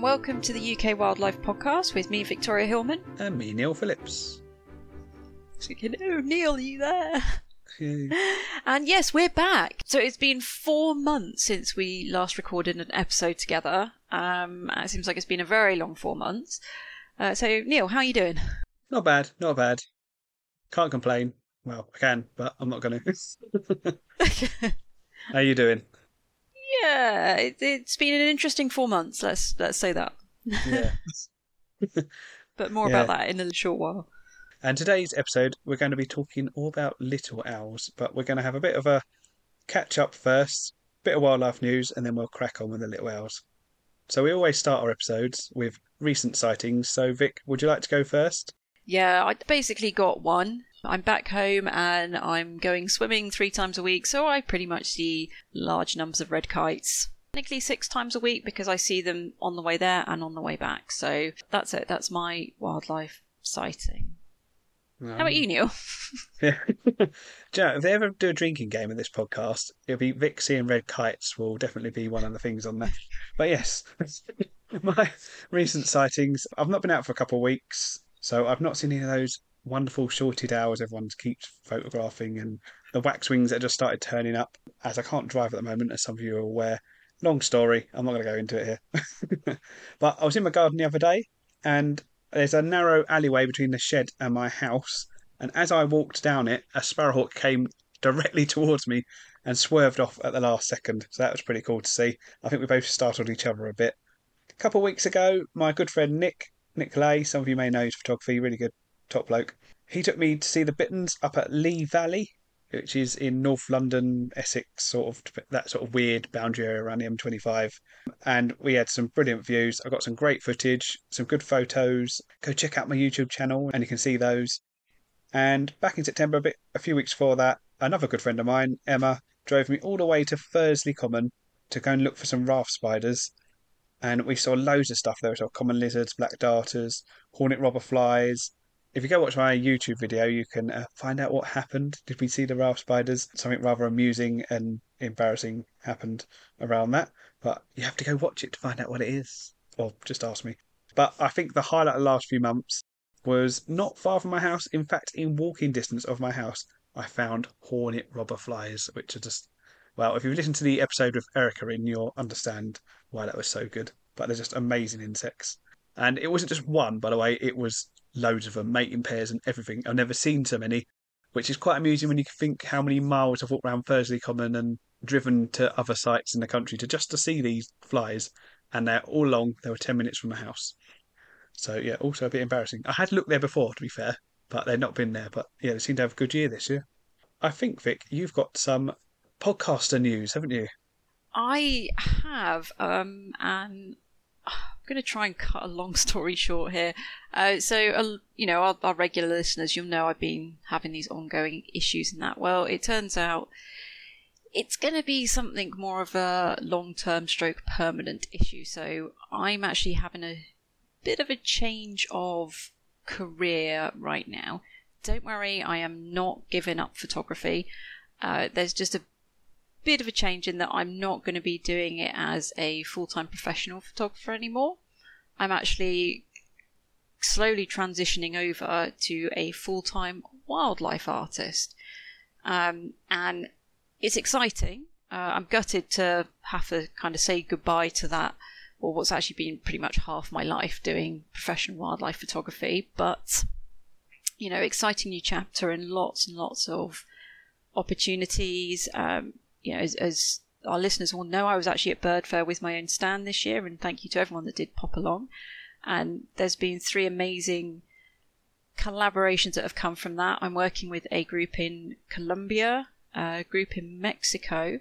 And welcome to the UK Wildlife Podcast with me, Victoria Hillman. And me, Neil Phillips. Hello, Neil, are you there? And yes, we're back. So it's been four months since we last recorded an episode together. Um, it seems like it's been a very long four months. Uh, so, Neil, how are you doing? Not bad, not bad. Can't complain. Well, I can, but I'm not going to. How are you doing? Yeah, it, it's been an interesting four months. Let's let's say that. Yeah. But more Yeah. about that in a short while. and today's episode, we're going to be talking all about little owls, but we're going to have a bit of a catch up first, bit of wildlife news, and then we'll crack on with the little owls. So we always start our episodes with recent sightings. So Vic, would you like to go first? Yeah, I basically got one. I'm back home and I'm going swimming three times a week, so I pretty much see large numbers of red kites. Technically six times a week because I see them on the way there and on the way back. So that's it. That's my wildlife sighting. How about you, um, Neil? Yeah. Do you know, if they ever do a drinking game in this podcast, it'll be Vic and red kites will definitely be one of the things on there. But yes, my recent sightings, I've not been out for a couple of weeks, so I've not seen any of those wonderful short-eared owls everyone keeps photographing and the waxwings that just started turning up. As I can't drive at the moment, as some of you are aware. Long story, I'm not going to go into it here. but I was in my garden the other day and there's a narrow alleyway between the shed and my house. And as I walked down it, a sparrowhawk came directly towards me and swerved off at the last second. So that was pretty cool to see. I think we both startled each other a bit. A couple of weeks ago, my good friend Nick, Nick Lay, some of you may know his photography, really good top bloke. He took me to see the bitterns up at Lee Valley, which is in North London, Essex, sort of that sort of weird boundary area around the M25 and we had some brilliant views. I got some great footage, some good photos. Go check out my YouTube channel, and you can see those. And back in September, a bit, a few weeks before that, another good friend of mine, Emma, drove me all the way to Thursley Common to go and look for some raft spiders. And we saw loads of stuff there. We saw common lizards, black darters, hornet robber flies. If you go watch my YouTube video, you can uh, find out what happened. Did we see the raft spiders? Something rather amusing and embarrassing happened around that but you have to go watch it to find out what it is. Or just ask me. But I think the highlight of the last few months was not far from my house. In fact, in walking distance of my house, I found hornet robber flies, which are just, well, if you've listened to the episode with Erica in, you'll understand why that was so good. But they're just amazing insects. And it wasn't just one, by the way, it was loads of them, mating pairs and everything. I've never seen so many, which is quite amusing when you think how many miles I've walked around Thursley Common and driven to other sites in the country to just to see these flies, and they're all along. They were ten minutes from my house, so yeah, also a bit embarrassing. I had looked there before, to be fair, but they'd not been there. But yeah, they seem to have a good year this year. I think Vic, you've got some podcaster news, haven't you? I have, um, and I'm going to try and cut a long story short here. Uh, so, uh, you know, our, our regular listeners, you'll know I've been having these ongoing issues in that. Well, it turns out it's going to be something more of a long term stroke permanent issue. So, I'm actually having a bit of a change of career right now. Don't worry, I am not giving up photography. Uh, there's just a bit of a change in that I'm not going to be doing it as a full time professional photographer anymore. I'm actually slowly transitioning over to a full time wildlife artist. Um, and it's exciting. Uh, I'm gutted to have to kind of say goodbye to that, or what's actually been pretty much half my life doing professional wildlife photography, but you know, exciting new chapter and lots and lots of opportunities. Um, you know, as, as our listeners will know, I was actually at Bird Fair with my own stand this year, and thank you to everyone that did pop along. And there's been three amazing collaborations that have come from that. I'm working with a group in Colombia, a group in Mexico,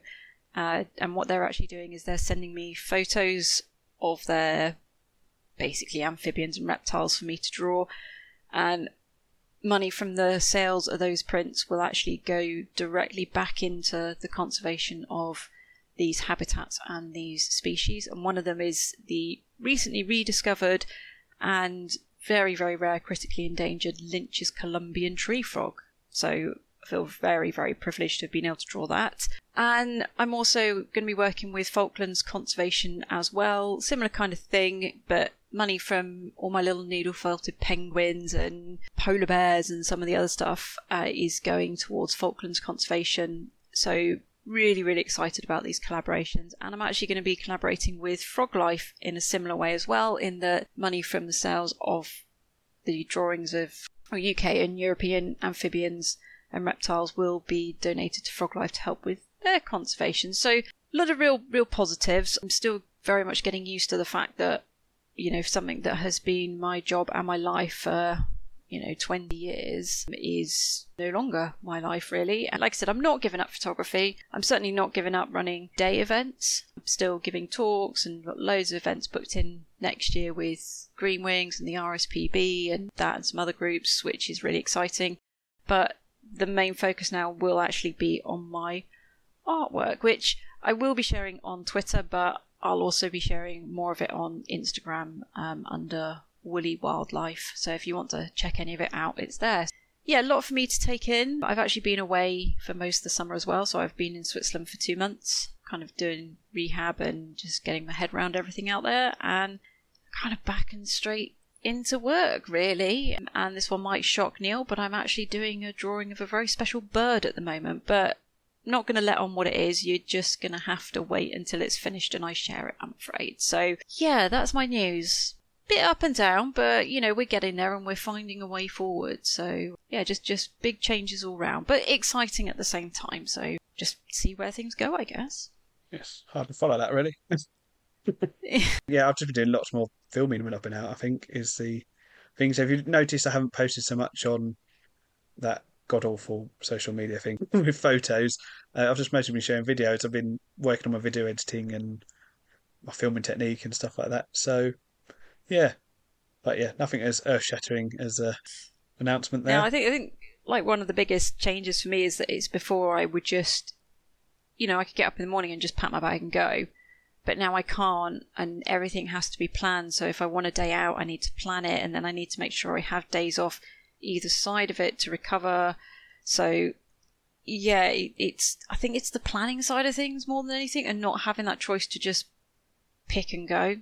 uh, and what they're actually doing is they're sending me photos of their basically amphibians and reptiles for me to draw, and money from the sales of those prints will actually go directly back into the conservation of these habitats and these species. And one of them is the recently rediscovered and very, very rare critically endangered Lynch's Colombian tree frog. So, I feel very, very privileged to have been able to draw that. And I'm also going to be working with Falklands Conservation as well. Similar kind of thing, but money from all my little needle felted penguins and polar bears and some of the other stuff uh, is going towards Falklands Conservation. So really, really excited about these collaborations. And I'm actually going to be collaborating with Froglife in a similar way as well, in the money from the sales of the drawings of UK and European amphibians and reptiles will be donated to Froglife to help with their conservation. So a lot of real, real positives. I'm still very much getting used to the fact that, you know, something that has been my job and my life for you know 20 years is no longer my life really. And like i said i'm not giving up photography. I'm certainly not giving up running day events. I'm still giving talks and got loads of events booked in next year with Greenwings and the rspb and that and some other groups which is really exciting. But the main focus now will actually be on my artwork which i will be sharing on twitter but i'll also be sharing more of it on instagram um, under woolly wildlife. So if you want to check any of it out, it's there. Yeah, a lot for me to take in. I've actually been away for most of the summer as well. So I've been in Switzerland for two months, kind of doing rehab and just getting my head around everything out there and kind of back and straight into work, really. And this one might shock Neil, but I'm actually doing a drawing of a very special bird at the moment. But not going to let on what it is. You're just going to have to wait until it's finished and I share it, I'm afraid. So, yeah, that's my news bit up and down, but you know we're getting there and we're finding a way forward. So yeah, just just big changes all round, but exciting at the same time. So just see where things go, I guess. Yes, hard to follow that really. yeah, I've just been doing lots more filming when I've been out. I think is the thing. So if you noticed, I haven't posted so much on that god awful social media thing with photos. Uh, I've just mostly been sharing videos. I've been working on my video editing and my filming technique and stuff like that. So yeah, but yeah, nothing as earth shattering as a announcement there. Yeah, I think I think like one of the biggest changes for me is that it's before I would just, you know, I could get up in the morning and just pack my bag and go, but now I can't, and everything has to be planned. So if I want a day out, I need to plan it, and then I need to make sure I have days off either side of it to recover. So yeah, it, it's I think it's the planning side of things more than anything, and not having that choice to just pick and go.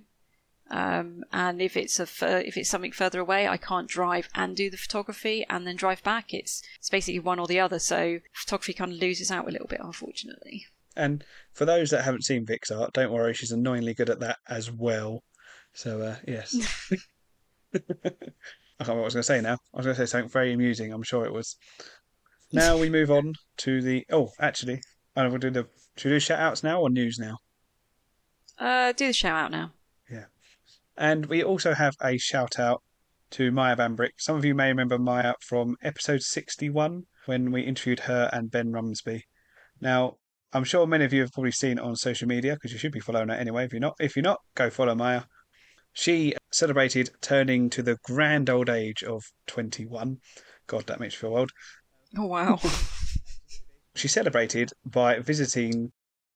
Um, and if it's a if it's something further away, I can't drive and do the photography and then drive back. It's it's basically one or the other. So photography kind of loses out a little bit, unfortunately. And for those that haven't seen Vic's art, don't worry, she's annoyingly good at that as well. So uh, yes. I can't remember what I was going to say now. I was going to say something very amusing. I'm sure it was. Now we move on to the. Oh, actually, I will do the. Should we do shout outs now or news now? Uh, do the shout out now. Yeah. And we also have a shout out to Maya Bambrick. Some of you may remember Maya from episode 61 when we interviewed her and Ben Rumsby. Now, I'm sure many of you have probably seen it on social media because you should be following her anyway. If you're not, if you're not, go follow Maya. She celebrated turning to the grand old age of 21. God, that makes you feel old. Oh wow! she celebrated by visiting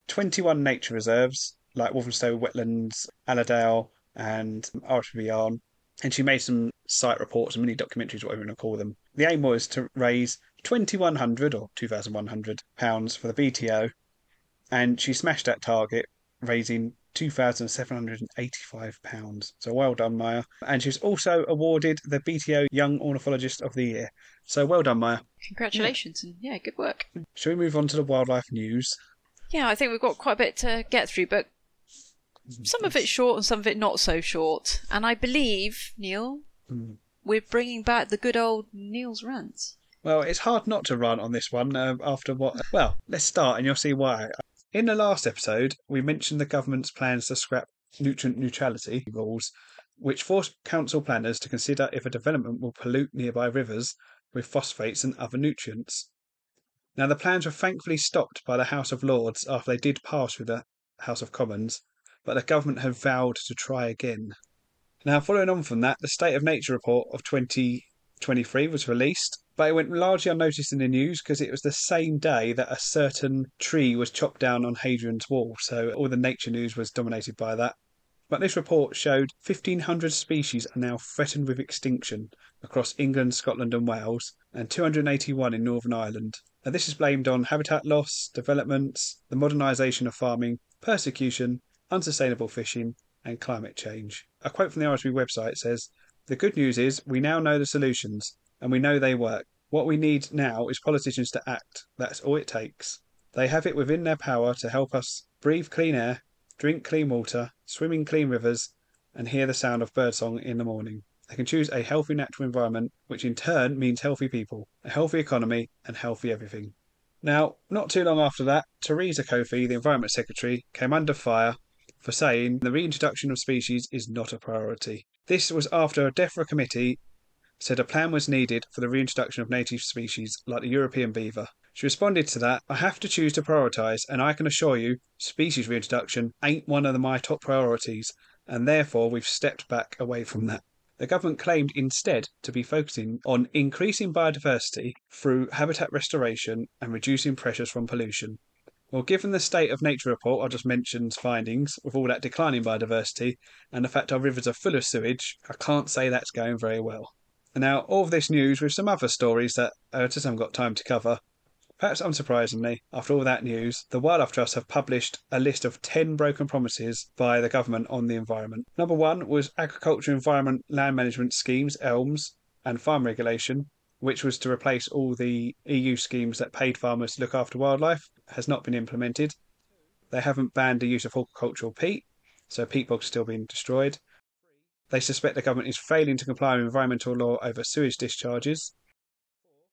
21 nature reserves like Walthamstow Wetlands, Allerdale, and RSPB and she made some site reports and mini documentaries, whatever you want to call them. The aim was to raise 2100 or 2100 pounds for the BTO, and she smashed that target, raising 2,785 pounds. So well done, Maya. And she was also awarded the BTO Young Ornithologist of the Year. So well done, Maya. Congratulations, yeah. and yeah, good work. Shall we move on to the wildlife news? Yeah, I think we've got quite a bit to get through, but some of it short and some of it not so short. And I believe, Neil, mm. we're bringing back the good old Neil's rants. Well, it's hard not to run on this one uh, after what. Well, let's start and you'll see why. In the last episode, we mentioned the government's plans to scrap nutrient neutrality rules, which force council planners to consider if a development will pollute nearby rivers with phosphates and other nutrients. Now, the plans were thankfully stopped by the House of Lords after they did pass through the House of Commons, but the government have vowed to try again. Now, following on from that, the State of Nature report of 2023 was released, but it went largely unnoticed in the news because it was the same day that a certain tree was chopped down on Hadrian's Wall, so all the nature news was dominated by that. But this report showed 1,500 species are now threatened with extinction across England, Scotland, and Wales, and 281 in Northern Ireland. Now, this is blamed on habitat loss, developments, the modernisation of farming, persecution, unsustainable fishing, and climate change. A quote from the RSB website says The good news is we now know the solutions and we know they work. What we need now is politicians to act. That's all it takes. They have it within their power to help us breathe clean air, drink clean water, swim in clean rivers, and hear the sound of birdsong in the morning. They can choose a healthy natural environment, which in turn means healthy people, a healthy economy, and healthy everything. Now, not too long after that, Theresa Coffey, the Environment Secretary, came under fire for saying the reintroduction of species is not a priority. This was after a DEFRA committee said a plan was needed for the reintroduction of native species like the European beaver. She responded to that, I have to choose to prioritise, and I can assure you, species reintroduction ain't one of my top priorities, and therefore we've stepped back away from that. The government claimed instead to be focusing on increasing biodiversity through habitat restoration and reducing pressures from pollution. Well, given the state of nature report I just mentioned's findings, with all that declining biodiversity, and the fact our rivers are full of sewage, I can't say that's going very well. Now, all of this news with some other stories that I just haven't got time to cover. Perhaps unsurprisingly, after all that news, the Wildlife Trust have published a list of 10 broken promises by the government on the environment. Number one was agriculture, environment, land management schemes, ELMS, and farm regulation, which was to replace all the EU schemes that paid farmers to look after wildlife, has not been implemented. They haven't banned the use of horticultural peat, so peat bogs are still being destroyed. They suspect the government is failing to comply with environmental law over sewage discharges.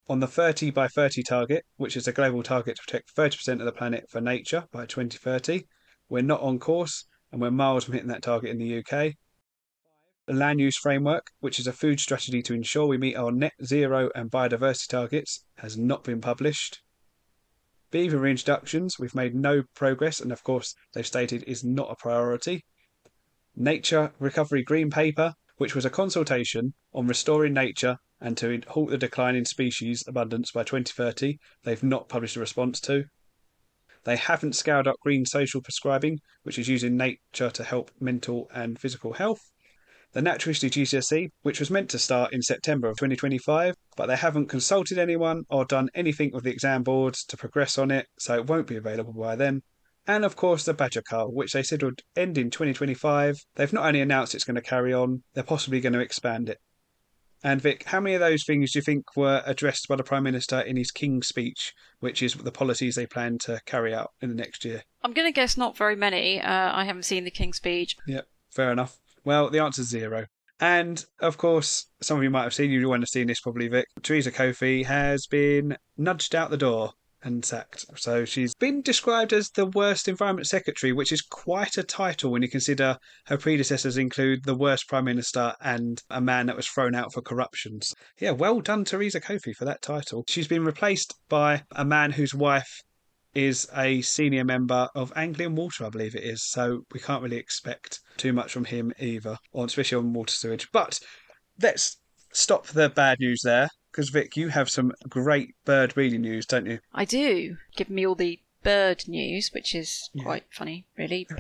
On the 30 by 30 target, which is a global target to protect 30% of the planet for nature by 2030, we're not on course and we're miles from hitting that target in the UK the land use framework, which is a food strategy to ensure we meet our net zero and biodiversity targets, has not been published. Beaver reintroductions, we've made no progress, and of course, they've stated is not a priority. Nature Recovery Green Paper, which was a consultation on restoring nature and to halt the decline in species abundance by 2030, they've not published a response to. They haven't scaled up green social prescribing, which is using nature to help mental and physical health the Natural History GCSE, which was meant to start in September of 2025, but they haven't consulted anyone or done anything with the exam boards to progress on it, so it won't be available by then. And of course, the Badger Cull, which they said would end in 2025. They've not only announced it's going to carry on, they're possibly going to expand it. And Vic, how many of those things do you think were addressed by the Prime Minister in his King's speech, which is the policies they plan to carry out in the next year? I'm going to guess not very many. Uh, I haven't seen the King's speech. Yep, fair enough. Well, the answer is zero. And of course, some of you might have seen, you won't have seen this probably, Vic. Theresa Coffey has been nudged out the door and sacked. So she's been described as the worst Environment Secretary, which is quite a title when you consider her predecessors include the worst Prime Minister and a man that was thrown out for corruptions. Yeah, well done, Theresa Coffey, for that title. She's been replaced by a man whose wife is a senior member of Anglian Water, I believe it is. So we can't really expect too much from him either, on especially on water sewage. But let's stop the bad news there, because Vic, you have some great bird breeding news, don't you? I do. Give me all the bird news, which is yeah. quite funny, really.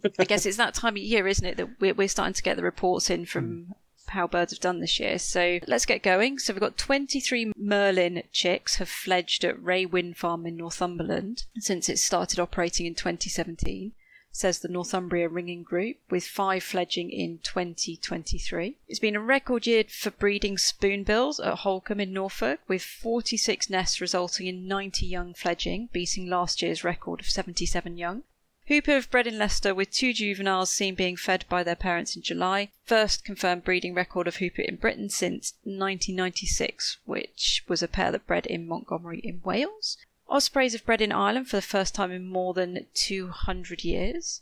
But I guess it's that time of year, isn't it, that we're, we're starting to get the reports in from mm how birds have done this year. So let's get going. So we've got 23 Merlin chicks have fledged at Ray Wind Farm in Northumberland since it started operating in 2017 says the Northumbria Ringing Group, with five fledging in 2023. It's been a record year for breeding spoonbills at Holkham in Norfolk, with 46 nests resulting in 90 young fledging, beating last year's record of 77 young. Hoopoe have bred in Leicester with two juveniles seen being fed by their parents in July. First confirmed breeding record of Hoopoe in Britain since 1996, which was a pair that bred in Montgomery in Wales. Ospreys have bred in Ireland for the first time in more than 200 years.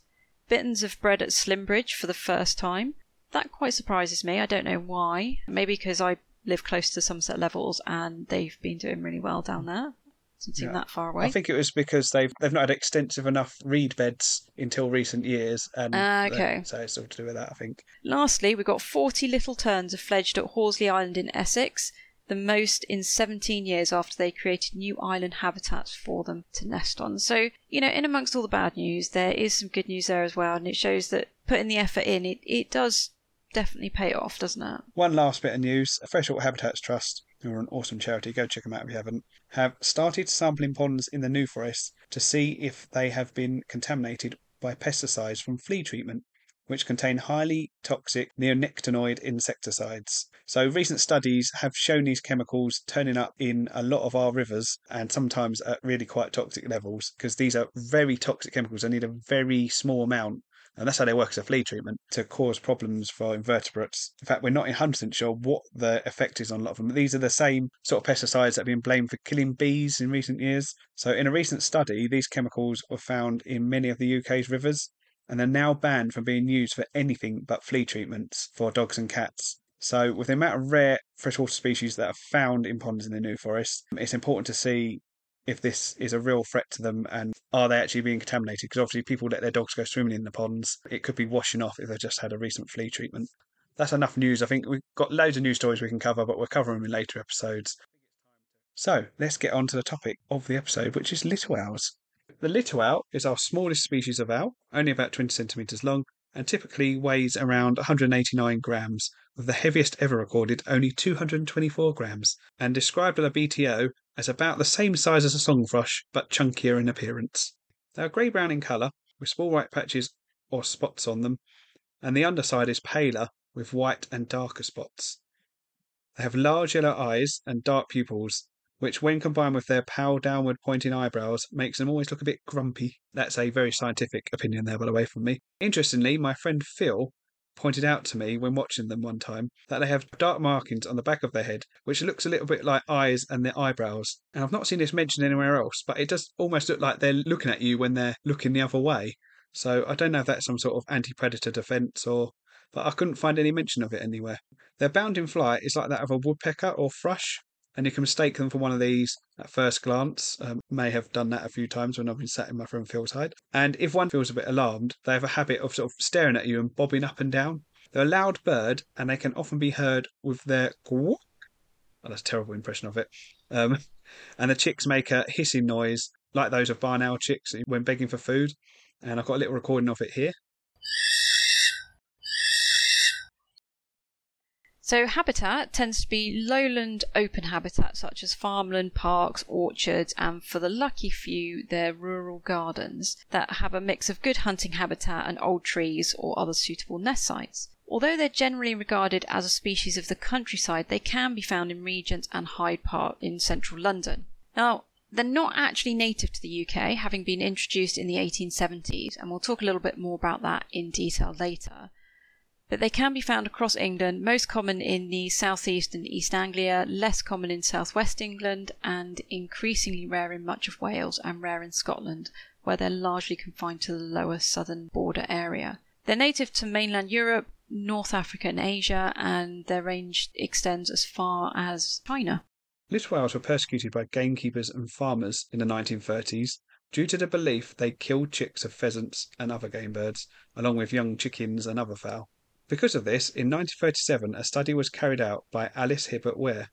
Bitterns have bred at Slimbridge for the first time. That quite surprises me. I don't know why. Maybe because I live close to Somerset Levels and they've been doing really well down there doesn't seem yeah. that far away. I think it was because they've they've not had extensive enough reed beds until recent years, and uh, okay, so it's all to do with that, I think. Lastly, we've got forty little terns have fledged at Horsey Island in Essex, the most in 17 years after they created new island habitats for them to nest on. So, you know, in amongst all the bad news, there is some good news there as well, and it shows that putting the effort in, it, it does definitely pay off, doesn't it? One last bit of news Freshwater Habitats Trust who are an awesome charity, go check them out if you haven't, have started sampling ponds in the New Forest to see if they have been contaminated by pesticides from flea treatment which contain highly toxic neonicotinoid insecticides. So, recent studies have shown these chemicals turning up in a lot of our rivers and sometimes at really quite toxic levels because these are very toxic chemicals. They need a very small amount and that's how they work as a flea treatment to cause problems for invertebrates. In fact, we're not 100% sure what the effect is on a lot of them. These are the same sort of pesticides that have been blamed for killing bees in recent years. So, in a recent study, these chemicals were found in many of the UK's rivers, and are now banned from being used for anything but flea treatments for dogs and cats. So, with the amount of rare freshwater species that are found in ponds in the New Forest, it's important to see if this is a real threat to them and are they actually being contaminated? Because obviously, people let their dogs go swimming in the ponds. It could be washing off if they've just had a recent flea treatment. That's enough news. I think we've got loads of news stories we can cover, but we'll cover them in later episodes. So, let's get on to the topic of the episode, which is little owls. The little owl is our smallest species of owl, only about 20 centimetres long, and typically weighs around 189 grams, with the heaviest ever recorded only 224 grams, and described by the BTO as about the same size as a song thrush, but chunkier in appearance. They are grey brown in colour, with small white patches or spots on them, and the underside is paler, with white and darker spots. They have large yellow eyes and dark pupils, which, when combined with their pale downward pointing eyebrows, makes them always look a bit grumpy. That's a very scientific opinion there, by the way, from me. Interestingly, my friend Phil pointed out to me when watching them one time that they have dark markings on the back of their head, which looks a little bit like eyes and their eyebrows. And I've not seen this mentioned anywhere else, but it does almost look like they're looking at you when they're looking the other way. So I don't know if that's some sort of anti predator defense or. But I couldn't find any mention of it anywhere. Their bounding flight is like that of a woodpecker or thrush, and you can mistake them for one of these at first glance. Um, may have done that a few times when I've been sat in my friend Phil's hide. And if one feels a bit alarmed, they have a habit of sort of staring at you and bobbing up and down. They're a loud bird, and they can often be heard with their oh, that's a terrible impression of it. Um, and the chicks make a hissing noise like those of barn owl chicks when begging for food. And I've got a little recording of it here. So, habitat tends to be lowland open habitat such as farmland, parks, orchards, and for the lucky few, their rural gardens that have a mix of good hunting habitat and old trees or other suitable nest sites. Although they're generally regarded as a species of the countryside, they can be found in Regent and Hyde Park in central London. Now, they're not actually native to the UK, having been introduced in the 1870s, and we'll talk a little bit more about that in detail later but they can be found across England, most common in the southeast and East Anglia, less common in southwest England, and increasingly rare in much of Wales and rare in Scotland, where they're largely confined to the lower southern border area. They're native to mainland Europe, North Africa, and Asia, and their range extends as far as China. Little owls were persecuted by gamekeepers and farmers in the 1930s due to the belief they killed chicks of pheasants and other game birds, along with young chickens and other fowl. Because of this, in 1937 a study was carried out by Alice Hibbert Ware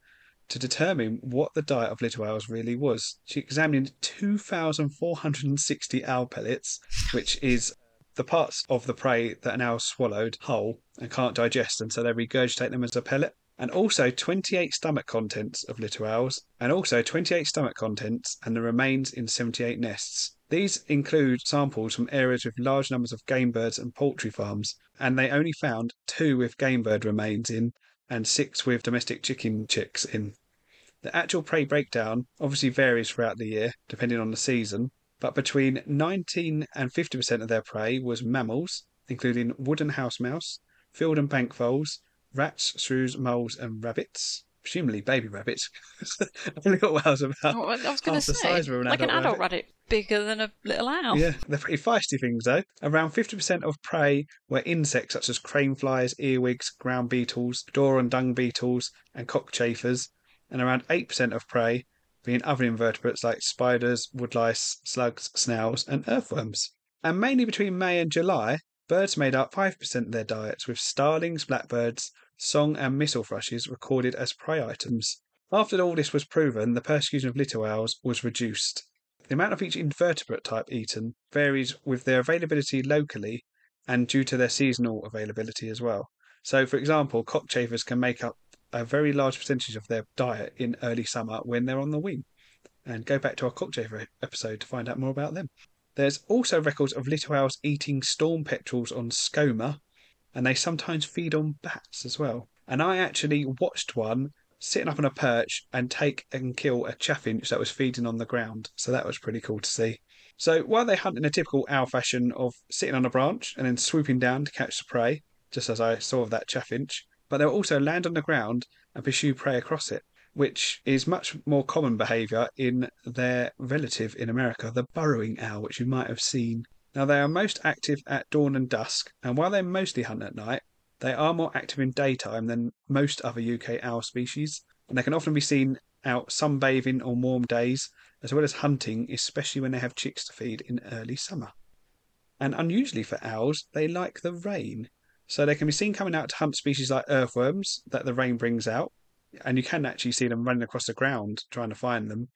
to determine what the diet of little owls really was. She examined 2,460 owl pellets, which is the parts of the prey that an owl swallowed whole and can't digest, and so they regurgitate them as a pellet. And also 28 stomach contents of little owls, and also 28 stomach contents and the remains in 78 nests. These include samples from areas with large numbers of game birds and poultry farms, and they only found two with game bird remains in and six with domestic chicken chicks in. The actual prey breakdown obviously varies throughout the year, depending on the season, but between 19 and 50% of their prey was mammals, including wooden house mouse, field and bank voles, rats, shrews, moles, and rabbits presumably baby rabbits. little owls about oh, I was going to say, an like adult an adult rabbit. rabbit, bigger than a little owl. Yeah, they're pretty feisty things though. Around 50% of prey were insects such as crane flies, earwigs, ground beetles, dor and dung beetles, and cockchafers, and around 8% of prey being other invertebrates like spiders, woodlice, slugs, snails, and earthworms. And mainly between May and July, birds made up 5% of their diets, with starlings, blackbirds, song and missel thrushes recorded as prey items. After all this was proven, the persecution of little owls was reduced. The amount of each invertebrate type eaten varies with their availability locally and due to their seasonal availability as well. So, for example, cockchafers can make up a very large percentage of their diet in early summer when they're on the wing. And go back to our cockchafer episode to find out more about them. There's also records of little owls eating storm petrels on Skomer, and they sometimes feed on bats as well. And I actually watched one sitting up on a perch and take and kill a chaffinch that was feeding on the ground. So that was pretty cool to see. So while they hunt in a typical owl fashion of sitting on a branch and then swooping down to catch the prey, just as I saw of that chaffinch, but they'll also land on the ground and pursue prey across it, which is much more common behaviour in their relative in America, the burrowing owl, which you might have seen. Now they are most active at dawn and dusk, and while they mostly hunt at night, they are more active in daytime than most other UK owl species, and they can often be seen out sunbathing on warm days as well as hunting, especially when they have chicks to feed in early summer. And unusually for owls, they like the rain. So they can be seen coming out to hunt species like earthworms that the rain brings out, and you can actually see them running across the ground trying to find them.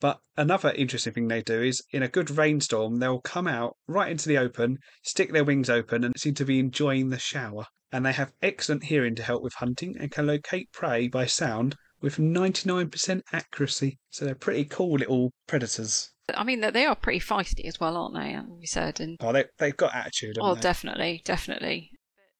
But another interesting thing they do is in a good rainstorm, they'll come out right into the open, stick their wings open, and seem to be enjoying the shower. And they have excellent hearing to help with hunting and can locate prey by sound with 99% accuracy. So they're pretty cool little predators. I mean, they are pretty feisty as well, aren't they? We said, and oh, they they've got attitude. Oh, they? definitely, definitely.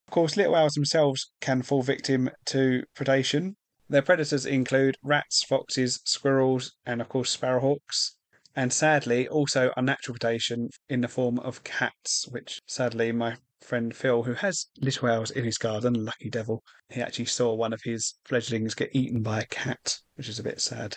Of course, little owls themselves can fall victim to predation. Their predators include rats, foxes, squirrels, and of course sparrowhawks. And sadly, also unnatural predation in the form of cats, which sadly my friend Phil, who has little owls in his garden, lucky devil, he actually saw one of his fledglings get eaten by a cat, which is a bit sad.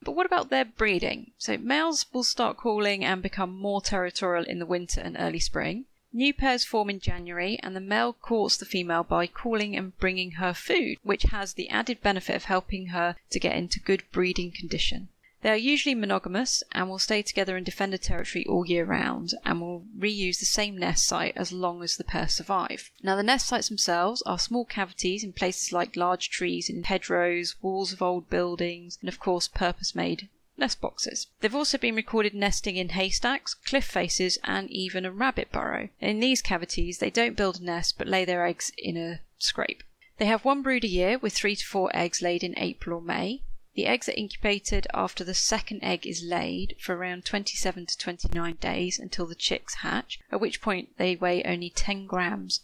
But what about their breeding? So males will start calling and become more territorial in the winter and early spring. New pairs form in January, and the male courts the female by calling and bringing her food, which has the added benefit of helping her to get into good breeding condition. They are usually monogamous and will stay together and defend a territory all year round and will reuse the same nest site as long as the pair survive. Now, the nest sites themselves are small cavities in places like large trees in hedgerows, walls of old buildings, and of course, purpose made nest boxes. They've also been recorded nesting in haystacks, cliff faces, and even a rabbit burrow. In these cavities, they don't build a nest but lay their eggs in a scrape. They have one brood a year with three to four eggs laid in April or May. The eggs are incubated after the second egg is laid for around 27 to 29 days until the chicks hatch, at which point they weigh only 10 grams.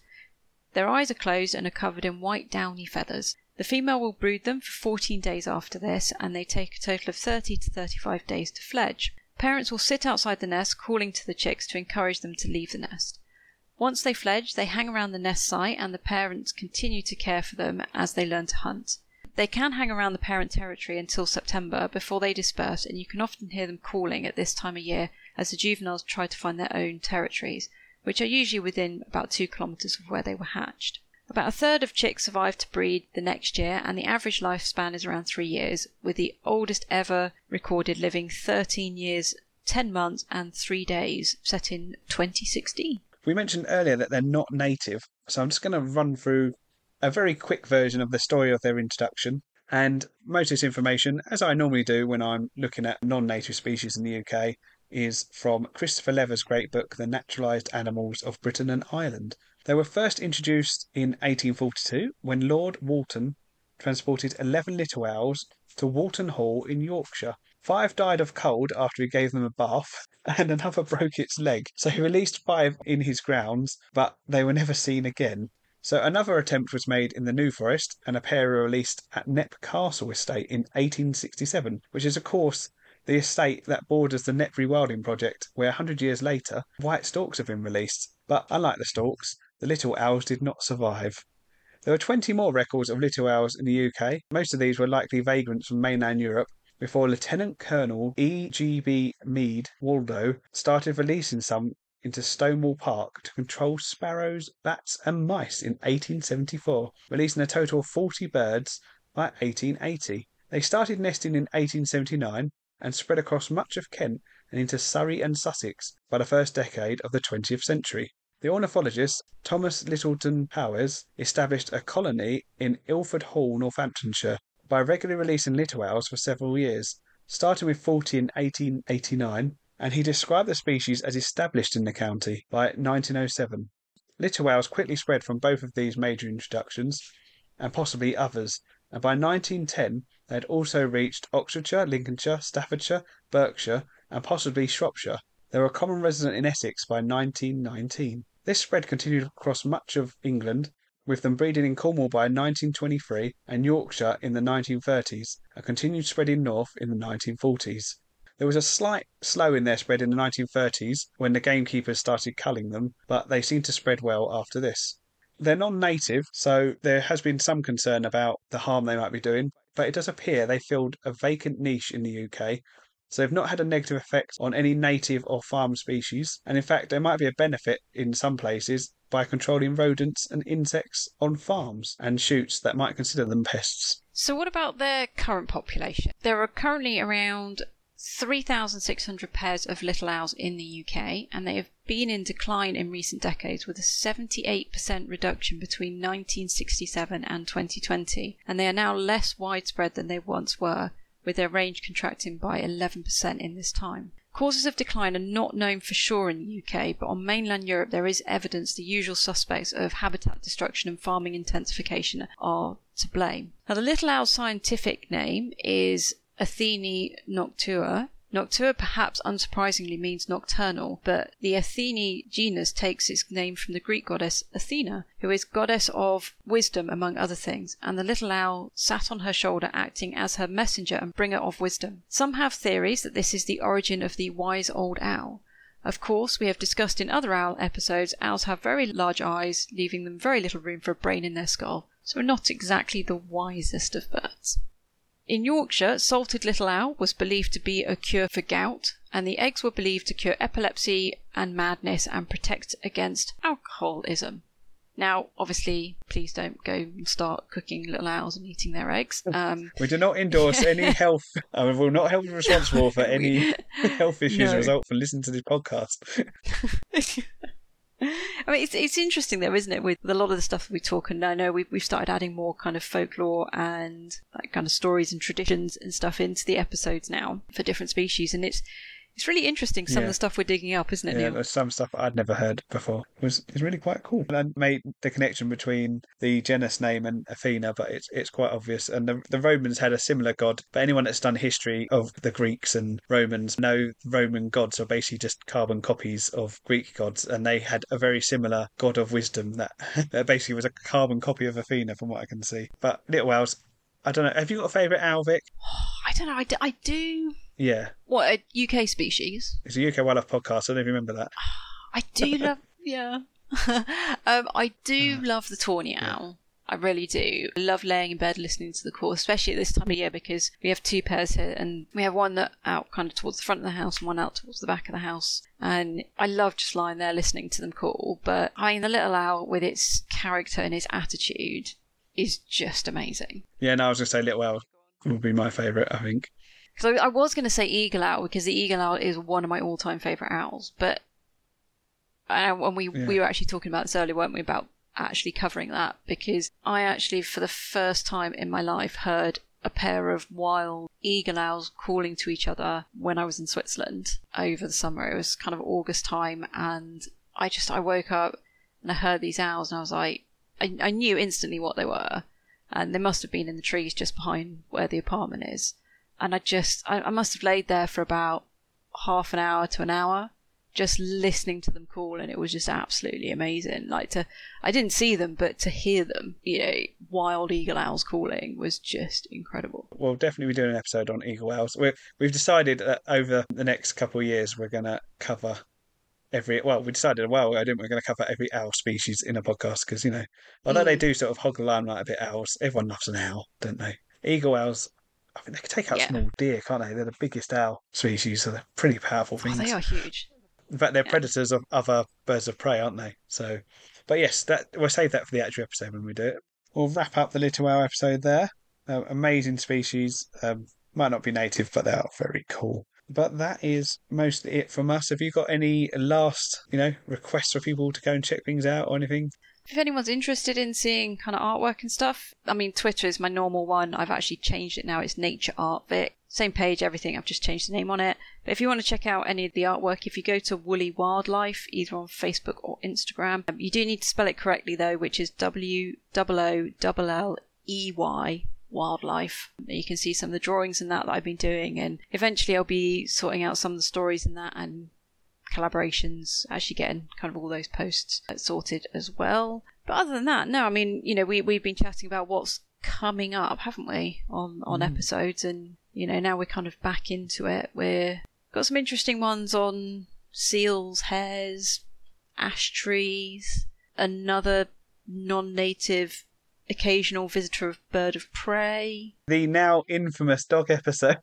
Their eyes are closed and are covered in white downy feathers. The female will brood them for 14 days after this, and they take a total of 30 to 35 days to fledge. Parents will sit outside the nest calling to the chicks to encourage them to leave the nest. Once they fledge, they hang around the nest site and the parents continue to care for them as they learn to hunt. They can hang around the parent territory until September before they disperse, and you can often hear them calling at this time of year as the juveniles try to find their own territories, which are usually within about two kilometres of where they were hatched. About a third of chicks survive to breed the next year, and the average lifespan is around three years, with the oldest ever recorded living 13 years, 10 months, and 3 days, set in 2016. We mentioned earlier that they're not native, so I'm just going to run through a very quick version of the story of their introduction. And most of this information, as I normally do when I'm looking at non native species in the UK, is from Christopher Lever's great book, The Naturalised Animals of Britain and Ireland. They were first introduced in 1842 when Lord Walton transported 11 little owls to Walton Hall in Yorkshire. Five died of cold after he gave them a bath, and another broke its leg. So he released five in his grounds, but they were never seen again. So another attempt was made in the New Forest, and a pair were released at Knepp Castle Estate in 1867, which is, of course, the estate that borders the Knepp Rewilding Project, where a hundred years later, white storks have been released. But unlike the storks, the little owls did not survive. There were 20 more records of little owls in the UK. Most of these were likely vagrants from mainland Europe, before Lieutenant Colonel E. G. B. Meade Waldo started releasing some into Stonewall Park to control sparrows, bats, and mice in 1874, releasing a total of 40 birds by 1880. They started nesting in 1879 and spread across much of Kent and into Surrey and Sussex by the first decade of the 20th century. The ornithologist Thomas Littleton Powys established a colony in Lilford Hall, Northamptonshire, by regularly releasing little owls for several years, starting with 40 in 1889 and he described the species as established in the county by 1907. Little owls quickly spread from both of these major introductions, and possibly others. And by 1910, they had also reached Oxfordshire, Lincolnshire, Staffordshire, Berkshire, and possibly Shropshire. They were a common resident in Essex by 1919. This spread continued across much of England, with them breeding in Cornwall by 1923 and Yorkshire in the 1930s, and continued spreading north in the 1940s. There was a slight slow in their spread in the 1930s when the gamekeepers started culling them, but they seemed to spread well after this. They're non native, so there has been some concern about the harm they might be doing, but it does appear they filled a vacant niche in the UK. So they've not had a negative effect on any native or farm species, and in fact, there might be a benefit in some places by controlling rodents and insects on farms and shoots that might consider them pests. So, what about their current population? There are currently around 3,600 pairs of little owls in the UK, and they have been in decline in recent decades with a 78% reduction between 1967 and 2020, and they are now less widespread than they once were, with their range contracting by 11% in this time. Causes of decline are not known for sure in the UK, but on mainland Europe there is evidence the usual suspects of habitat destruction and farming intensification are to blame. Now, the little owl's scientific name is Athene noctua. Noctua perhaps unsurprisingly means nocturnal, but the Athene genus takes its name from the Greek goddess Athena, who is goddess of wisdom among other things, and the little owl sat on her shoulder acting as her messenger and bringer of wisdom. Some have theories that this is the origin of the wise old owl. Of course, we have discussed in other owl episodes, owls have very large eyes, leaving them very little room for a brain in their skull, so not exactly the wisest of birds. In Yorkshire, salted little owl was believed to be a cure for gout, and the eggs were believed to cure epilepsy and madness and protect against alcoholism. Now, obviously, please don't go and start cooking little owls and eating their eggs. Um, We do not endorse any health, and we will not you responsible for any health issues No. result from listening to this podcast. I mean, it's it's interesting though, isn't it? With a lot of the stuff we talk, and I know we've we've started adding more kind of folklore and like kind of stories and traditions and stuff into the episodes now for different species, and it's it's really interesting some of the stuff we're digging up, isn't it? Yeah, Neil? there's some stuff I'd never heard before. It was it's really quite cool. And I made the connection between the genus name and Athena, but it's it's quite obvious. And the the Romans had a similar god. But anyone that's done history of the Greeks and Romans know Roman gods are basically just carbon copies of Greek gods, and they had a very similar god of wisdom that, that basically was a carbon copy of Athena, from what I can see. But little owls. I don't know. Have you got a favourite owl, Vic? I don't know. I do, I do. Yeah, What a UK species? it's a UK Wildlife podcast. I don't even remember that. I do love. Yeah. um, I do Uh, love the tawny owl. I really do. I love laying in bed listening to the call, especially at this time of year because we have two pairs here and we have one that out kind of towards the front of the house and one out towards the back of the house. And I love just lying there listening to them call. But I mean, the little owl with its character and its attitude is just amazing. Yeah, no, I was gonna say little owl would be my favourite. I think. Because I, I was going to say eagle owl because the eagle owl is one of my all-time favorite owls. But when we Yeah. we were actually talking about this earlier, weren't we, about actually covering that? Because I actually, for the first time in my life, heard a pair of wild eagle owls calling to each other when I was in Switzerland over the summer. It was kind of August time, and I just I woke up and I heard these owls, and I was like, I, I knew instantly what they were, and they must have been in the trees just behind where the apartment is and I just I, I must have laid there for about half an hour to an hour just listening to them call and it was just absolutely amazing like to I didn't see them but to hear them you know wild eagle owls calling was just incredible We'll definitely be doing an episode on eagle owls. We're, we've decided that over the next couple of years we're going to cover every. Well, we decided a while ago, didn't we? We're going to cover every owl species in a podcast because you know, although they Mm. do sort of hog the limelight a bit, owls. Everyone loves an owl, don't they? Eagle owls. I think they can take out Yeah. small deer, can't they? They're the biggest owl species, so they're pretty powerful oh, things. they are huge In fact, they're Yeah. predators of other birds of prey, aren't they? So, but yes, that we'll save that for the actual episode when we do it. We'll wrap up the little owl episode there. Uh, amazing species. Um, might not be native, but they are very cool. But that is mostly it from us. Have you got any last, you know, requests for people to go and check things out or anything? If anyone's interested in seeing kind of artwork and stuff I mean Twitter is my normal one. I've actually changed it now. It's Nature Art Vic. Same page everything. I've just changed the name on it. But if you want to check out any of the artwork if you go to Woolly Wildlife either on Facebook or Instagram um, you do need to spell it correctly though which is W O O L L EY wildlife. You can see some of the drawings in that that I've been doing, and eventually I'll be sorting out some of the stories in that and collaborations, actually getting kind of all those posts sorted as well. But other than that, no, I mean, you know, we we've been chatting about what's coming up, haven't we, on on Mm. episodes, and you know, now we're kind of back into it. We've got some interesting ones on seals, hares, ash trees, another non-native occasional visitor of bird of prey. The now infamous dog episode.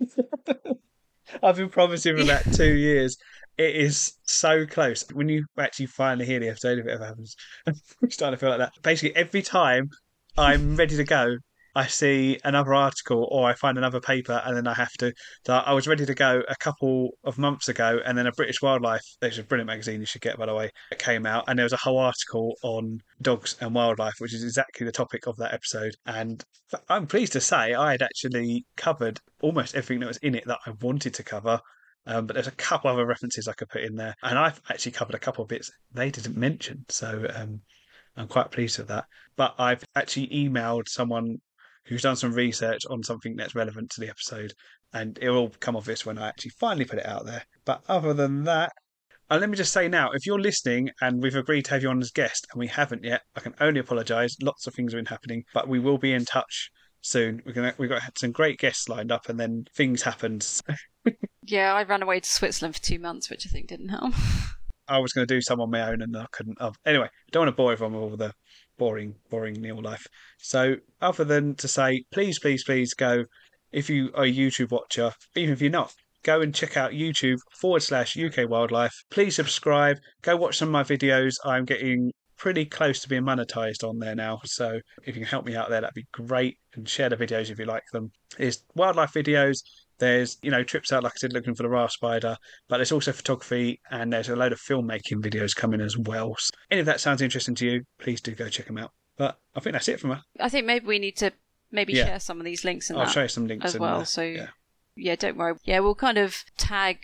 I've been promising for that two years. It is so close. When you actually finally hear the episode, if it ever happens, I'm starting to feel like that. Basically, every time I'm ready to go, I see another article or I find another paper, and then I have to. So I was ready to go a couple of months ago, and then a British Wildlife, which is a brilliant magazine you should get, by the way, came out, and there was a whole article on dogs and wildlife, which is exactly the topic of that episode. And I'm pleased to say I had actually covered almost everything that was in it that I wanted to cover. Um, but there's a couple other references I could put in there, and I've actually covered a couple of bits they didn't mention. So um, I'm quite pleased with that. But I've actually emailed someone who's done some research on something that's relevant to the episode, and it will come obvious when I actually finally put it out there. But other than that, and let me just say now, if you're listening and we've agreed to have you on as guest and we haven't yet, I can only apologise. Lots of things have been happening, but we will be in touch soon. We're gonna we've got some great guests lined up, and then things happened. Yeah, I ran away to Switzerland for two months, which I think didn't help. I was going to do some on my own, and I couldn't. Oh, anyway, I don't want to bore everyone with all the boring, boring Neil life. So, other than to say, please, please, please go. If you are a YouTube watcher, even if you're not, go and check out YouTube forward slash UK Wildlife. Please subscribe. Go watch some of my videos. I'm getting pretty close to being monetized on there now. So if you can help me out there, that'd be great. And share the videos if you like them. There's wildlife videos. There's, you know, trips out, like I said, looking for the raft spider, but there's also photography and there's a load of filmmaking videos coming as well. So any of that sounds interesting to you, please do go check them out. But I think that's it from us. I think maybe we need to maybe Yeah. share some of these links and I'll that show you some links as well. there. So yeah. yeah, don't worry. Yeah, we'll kind of tag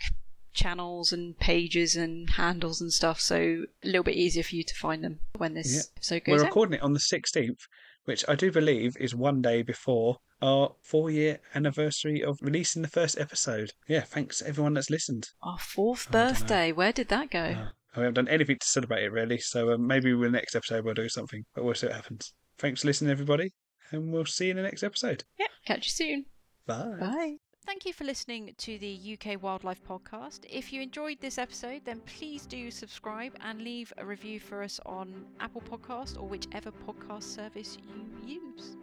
channels and pages and handles and stuff, so a little bit easier for you to find them when this Yeah. episode We're goes out. recording it on the 16th, which I do believe is one day before our four year anniversary of releasing the first episode. Yeah, thanks everyone that's listened. Our fourth don't birthday. Where did that go? Uh, we haven't done anything to celebrate it really, so um, maybe the next episode we'll do something, but we'll see what happens. Thanks for listening, everybody, and we'll see you in the next episode. Yeah. Catch you soon. Bye. Bye. Thank you for listening to the UK Wildlife Podcast. If you enjoyed this episode, then please do subscribe and leave a review for us on Apple Podcast or whichever podcast service you use.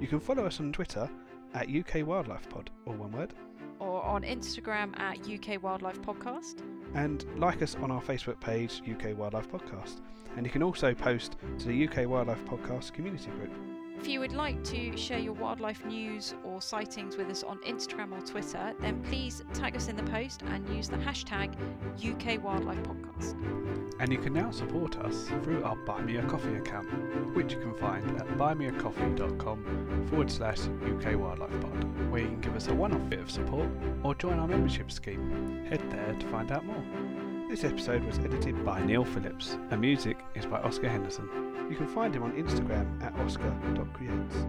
You can follow us on Twitter at UK Wildlife Pod, or one word, Or on Instagram at UK Wildlife Podcast. and like us on our Facebook page, UK Wildlife Podcast. And you can also post to the UK Wildlife Podcast community group. If you would like to share your wildlife news or sightings with us on Instagram or Twitter, then please tag us in the post and use the hashtag UK Wildlife Podcast. And you can now support us through our Buy Me a Coffee account, which you can find at buymeacoffee.com forward slash UK Wildlife Pod, where you can give us a one off bit of support or join our membership scheme. Head there to find out more. This episode was edited by Neil Phillips, and music is by Oscar Henderson. You can find him on Instagram at oscar.creates.